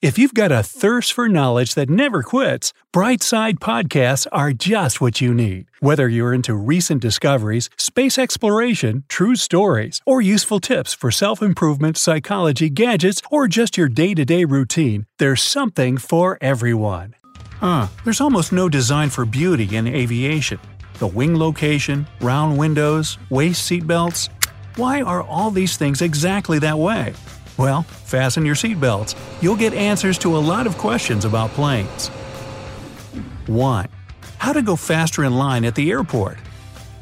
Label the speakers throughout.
Speaker 1: If you've got a thirst for knowledge that never quits, Brightside Podcasts are just what you need. Whether you're into recent discoveries, space exploration, true stories, or useful tips for self improvement, psychology, gadgets, or just your day to day routine, there's something for everyone. Huh, there's almost no design for beauty in aviation. The wing location, round windows, waist seatbelts. Why are all these things exactly that way? Well, fasten your seatbelts. You'll get answers to a lot of questions about planes. 1. How to go faster in line at the airport.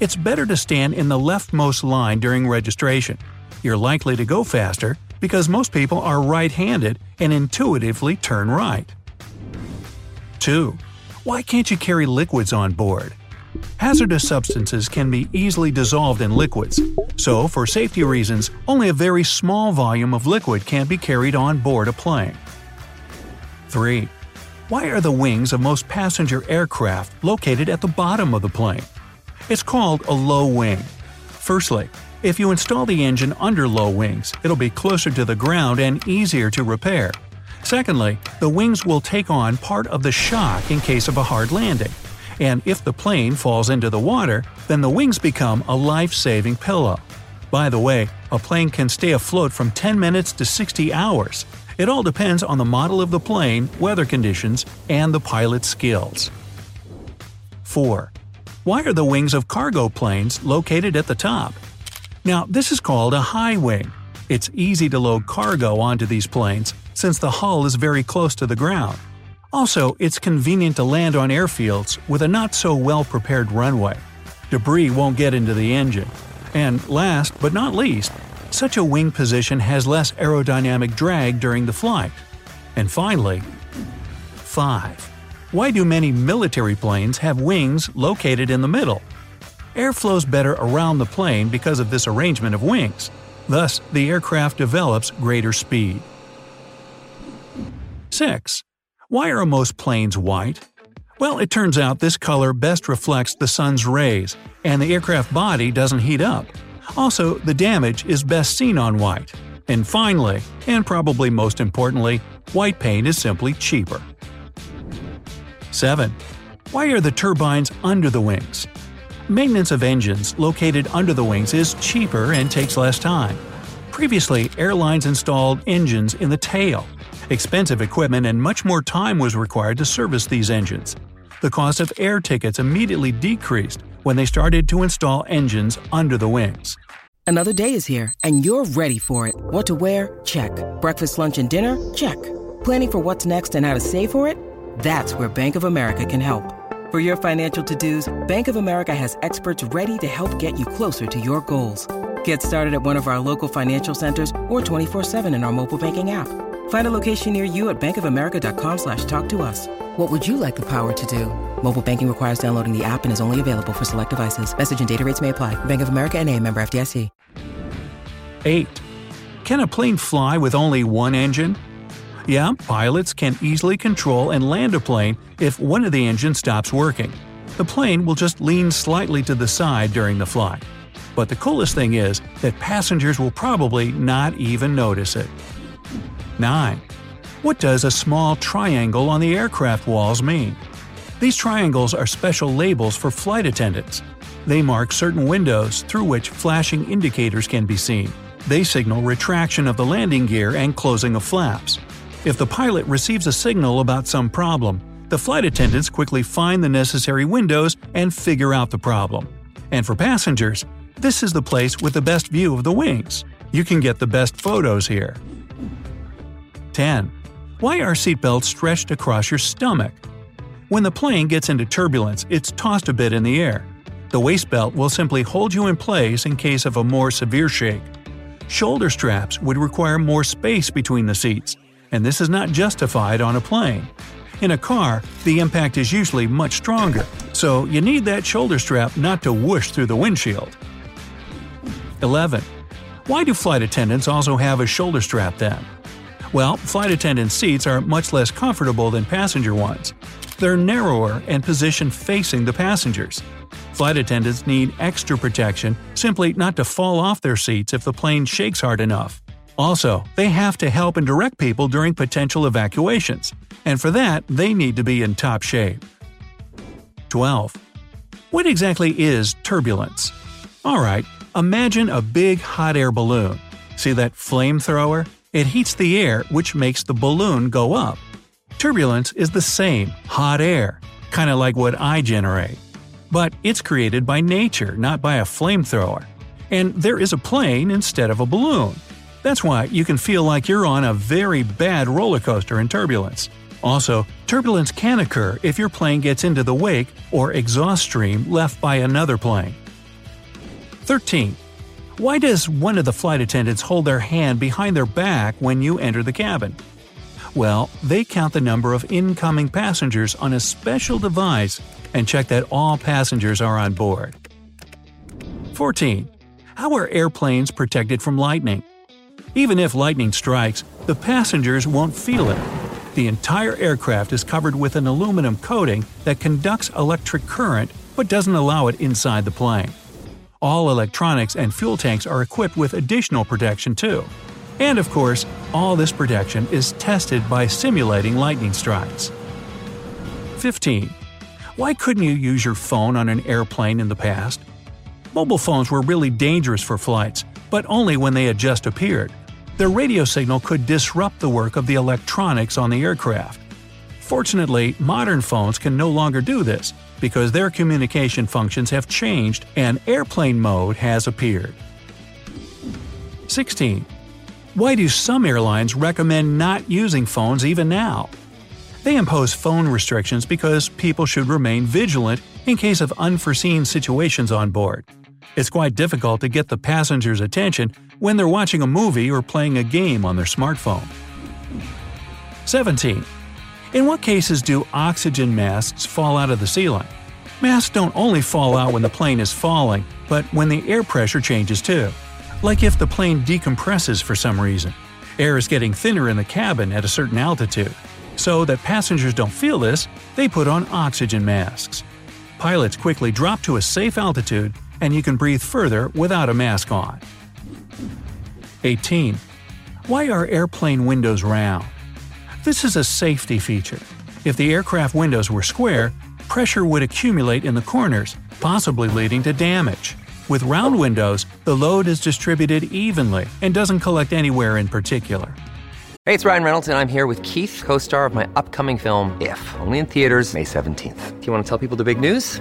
Speaker 1: It's better to stand in the leftmost line during registration. You're likely to go faster because most people are right handed and intuitively turn right. 2. Why can't you carry liquids on board? Hazardous substances can be easily dissolved in liquids, so for safety reasons, only a very small volume of liquid can be carried on board a plane. 3. Why are the wings of most passenger aircraft located at the bottom of the plane? It's called a low wing. Firstly, if you install the engine under low wings, it'll be closer to the ground and easier to repair. Secondly, the wings will take on part of the shock in case of a hard landing and if the plane falls into the water, then the wings become a life saving pillow. By the way, a plane can stay afloat from 10 minutes to 60 hours. It all depends on the model of the plane, weather conditions, and the pilot's skills. 4. Why are the wings of cargo planes located at the top? Now, this is called a high wing. It's easy to load cargo onto these planes since the hull is very close to the ground. Also, it's convenient to land on airfields with a not so well prepared runway. Debris won't get into the engine. And last but not least, such a wing position has less aerodynamic drag during the flight. And finally, 5. Why do many military planes have wings located in the middle? Air flows better around the plane because of this arrangement of wings. Thus, the aircraft develops greater speed. 6. Why are most planes white? Well, it turns out this color best reflects the sun's rays, and the aircraft body doesn't heat up. Also, the damage is best seen on white. And finally, and probably most importantly, white paint is simply cheaper. 7. Why are the turbines under the wings? Maintenance of engines located under the wings is cheaper and takes less time. Previously, airlines installed engines in the tail, Expensive equipment and much more time was required to service these engines. The cost of air tickets immediately decreased when they started to install engines under the wings.
Speaker 2: Another day is here, and you're ready for it. What to wear? Check. Breakfast, lunch, and dinner? Check. Planning for what's next and how to save for it? That's where Bank of America can help. For your financial to-dos, Bank of America has experts ready to help get you closer to your goals. Get started at one of our local financial centers or 24-7 in our mobile banking app. Find a location near you at bankofamerica.com slash talk to us. What would you like the power to do? Mobile banking requires downloading the app and is only available for select devices. Message and data rates may apply. Bank of America and a member FDIC.
Speaker 1: 8. Can a plane fly with only one engine? Yeah, pilots can easily control and land a plane if one of the engines stops working. The plane will just lean slightly to the side during the flight. But the coolest thing is that passengers will probably not even notice it. 9. What does a small triangle on the aircraft walls mean? These triangles are special labels for flight attendants. They mark certain windows through which flashing indicators can be seen. They signal retraction of the landing gear and closing of flaps. If the pilot receives a signal about some problem, the flight attendants quickly find the necessary windows and figure out the problem. And for passengers, this is the place with the best view of the wings. You can get the best photos here. 10. Why are seatbelts stretched across your stomach? When the plane gets into turbulence, it's tossed a bit in the air. The waist belt will simply hold you in place in case of a more severe shake. Shoulder straps would require more space between the seats, and this is not justified on a plane. In a car, the impact is usually much stronger, so you need that shoulder strap not to whoosh through the windshield. 11. Why do flight attendants also have a shoulder strap then? Well, flight attendant seats are much less comfortable than passenger ones. They're narrower and positioned facing the passengers. Flight attendants need extra protection simply not to fall off their seats if the plane shakes hard enough. Also, they have to help and direct people during potential evacuations, and for that, they need to be in top shape. 12. What exactly is turbulence? Alright, imagine a big hot air balloon. See that flamethrower? It heats the air, which makes the balloon go up. Turbulence is the same, hot air, kinda like what I generate. But it's created by nature, not by a flamethrower. And there is a plane instead of a balloon. That's why you can feel like you're on a very bad roller coaster in turbulence. Also, turbulence can occur if your plane gets into the wake or exhaust stream left by another plane. 13. Why does one of the flight attendants hold their hand behind their back when you enter the cabin? Well, they count the number of incoming passengers on a special device and check that all passengers are on board. 14. How are airplanes protected from lightning? Even if lightning strikes, the passengers won't feel it. The entire aircraft is covered with an aluminum coating that conducts electric current but doesn't allow it inside the plane. All electronics and fuel tanks are equipped with additional protection too. And of course, all this protection is tested by simulating lightning strikes. 15. Why couldn't you use your phone on an airplane in the past? Mobile phones were really dangerous for flights, but only when they had just appeared. Their radio signal could disrupt the work of the electronics on the aircraft. Fortunately, modern phones can no longer do this because their communication functions have changed and airplane mode has appeared. 16. Why do some airlines recommend not using phones even now? They impose phone restrictions because people should remain vigilant in case of unforeseen situations on board. It's quite difficult to get the passengers' attention when they're watching a movie or playing a game on their smartphone. 17. In what cases do oxygen masks fall out of the ceiling? Masks don't only fall out when the plane is falling, but when the air pressure changes too like if the plane decompresses for some reason. Air is getting thinner in the cabin at a certain altitude. So that passengers don't feel this, they put on oxygen masks. Pilots quickly drop to a safe altitude and you can breathe further without a mask on. 18. Why are airplane windows round? This is a safety feature. If the aircraft windows were square, pressure would accumulate in the corners, possibly leading to damage. With round windows, the load is distributed evenly and doesn't collect anywhere in particular.
Speaker 3: Hey, it's Ryan Reynolds, and I'm here with Keith, co star of my upcoming film, If, only in theaters, May 17th. Do you want to tell people the big news?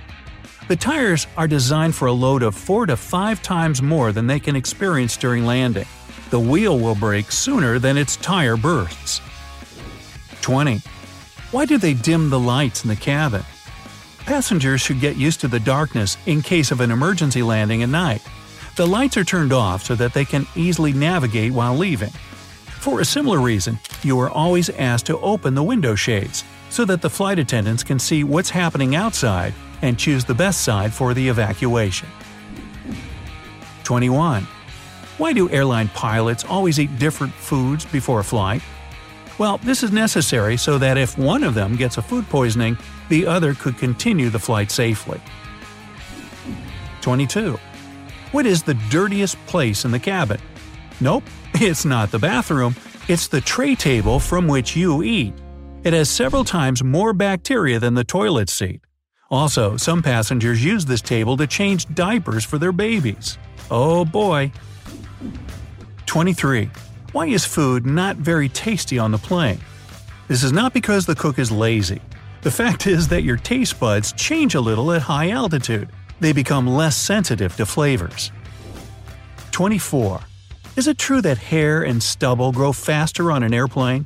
Speaker 1: The tires are designed for a load of 4 to 5 times more than they can experience during landing. The wheel will break sooner than its tire bursts. 20. Why do they dim the lights in the cabin? Passengers should get used to the darkness in case of an emergency landing at night. The lights are turned off so that they can easily navigate while leaving. For a similar reason, you are always asked to open the window shades so that the flight attendants can see what's happening outside and choose the best side for the evacuation. 21. Why do airline pilots always eat different foods before a flight? Well, this is necessary so that if one of them gets a food poisoning, the other could continue the flight safely. 22. What is the dirtiest place in the cabin? Nope, it's not the bathroom, it's the tray table from which you eat. It has several times more bacteria than the toilet seat. Also, some passengers use this table to change diapers for their babies. Oh boy. 23. Why is food not very tasty on the plane? This is not because the cook is lazy. The fact is that your taste buds change a little at high altitude. They become less sensitive to flavors. 24. Is it true that hair and stubble grow faster on an airplane?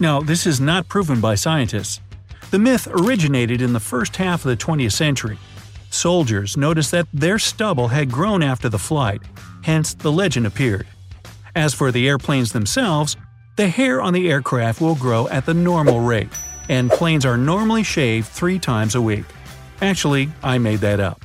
Speaker 1: Now, this is not proven by scientists. The myth originated in the first half of the 20th century. Soldiers noticed that their stubble had grown after the flight, hence the legend appeared. As for the airplanes themselves, the hair on the aircraft will grow at the normal rate, and planes are normally shaved three times a week. Actually, I made that up.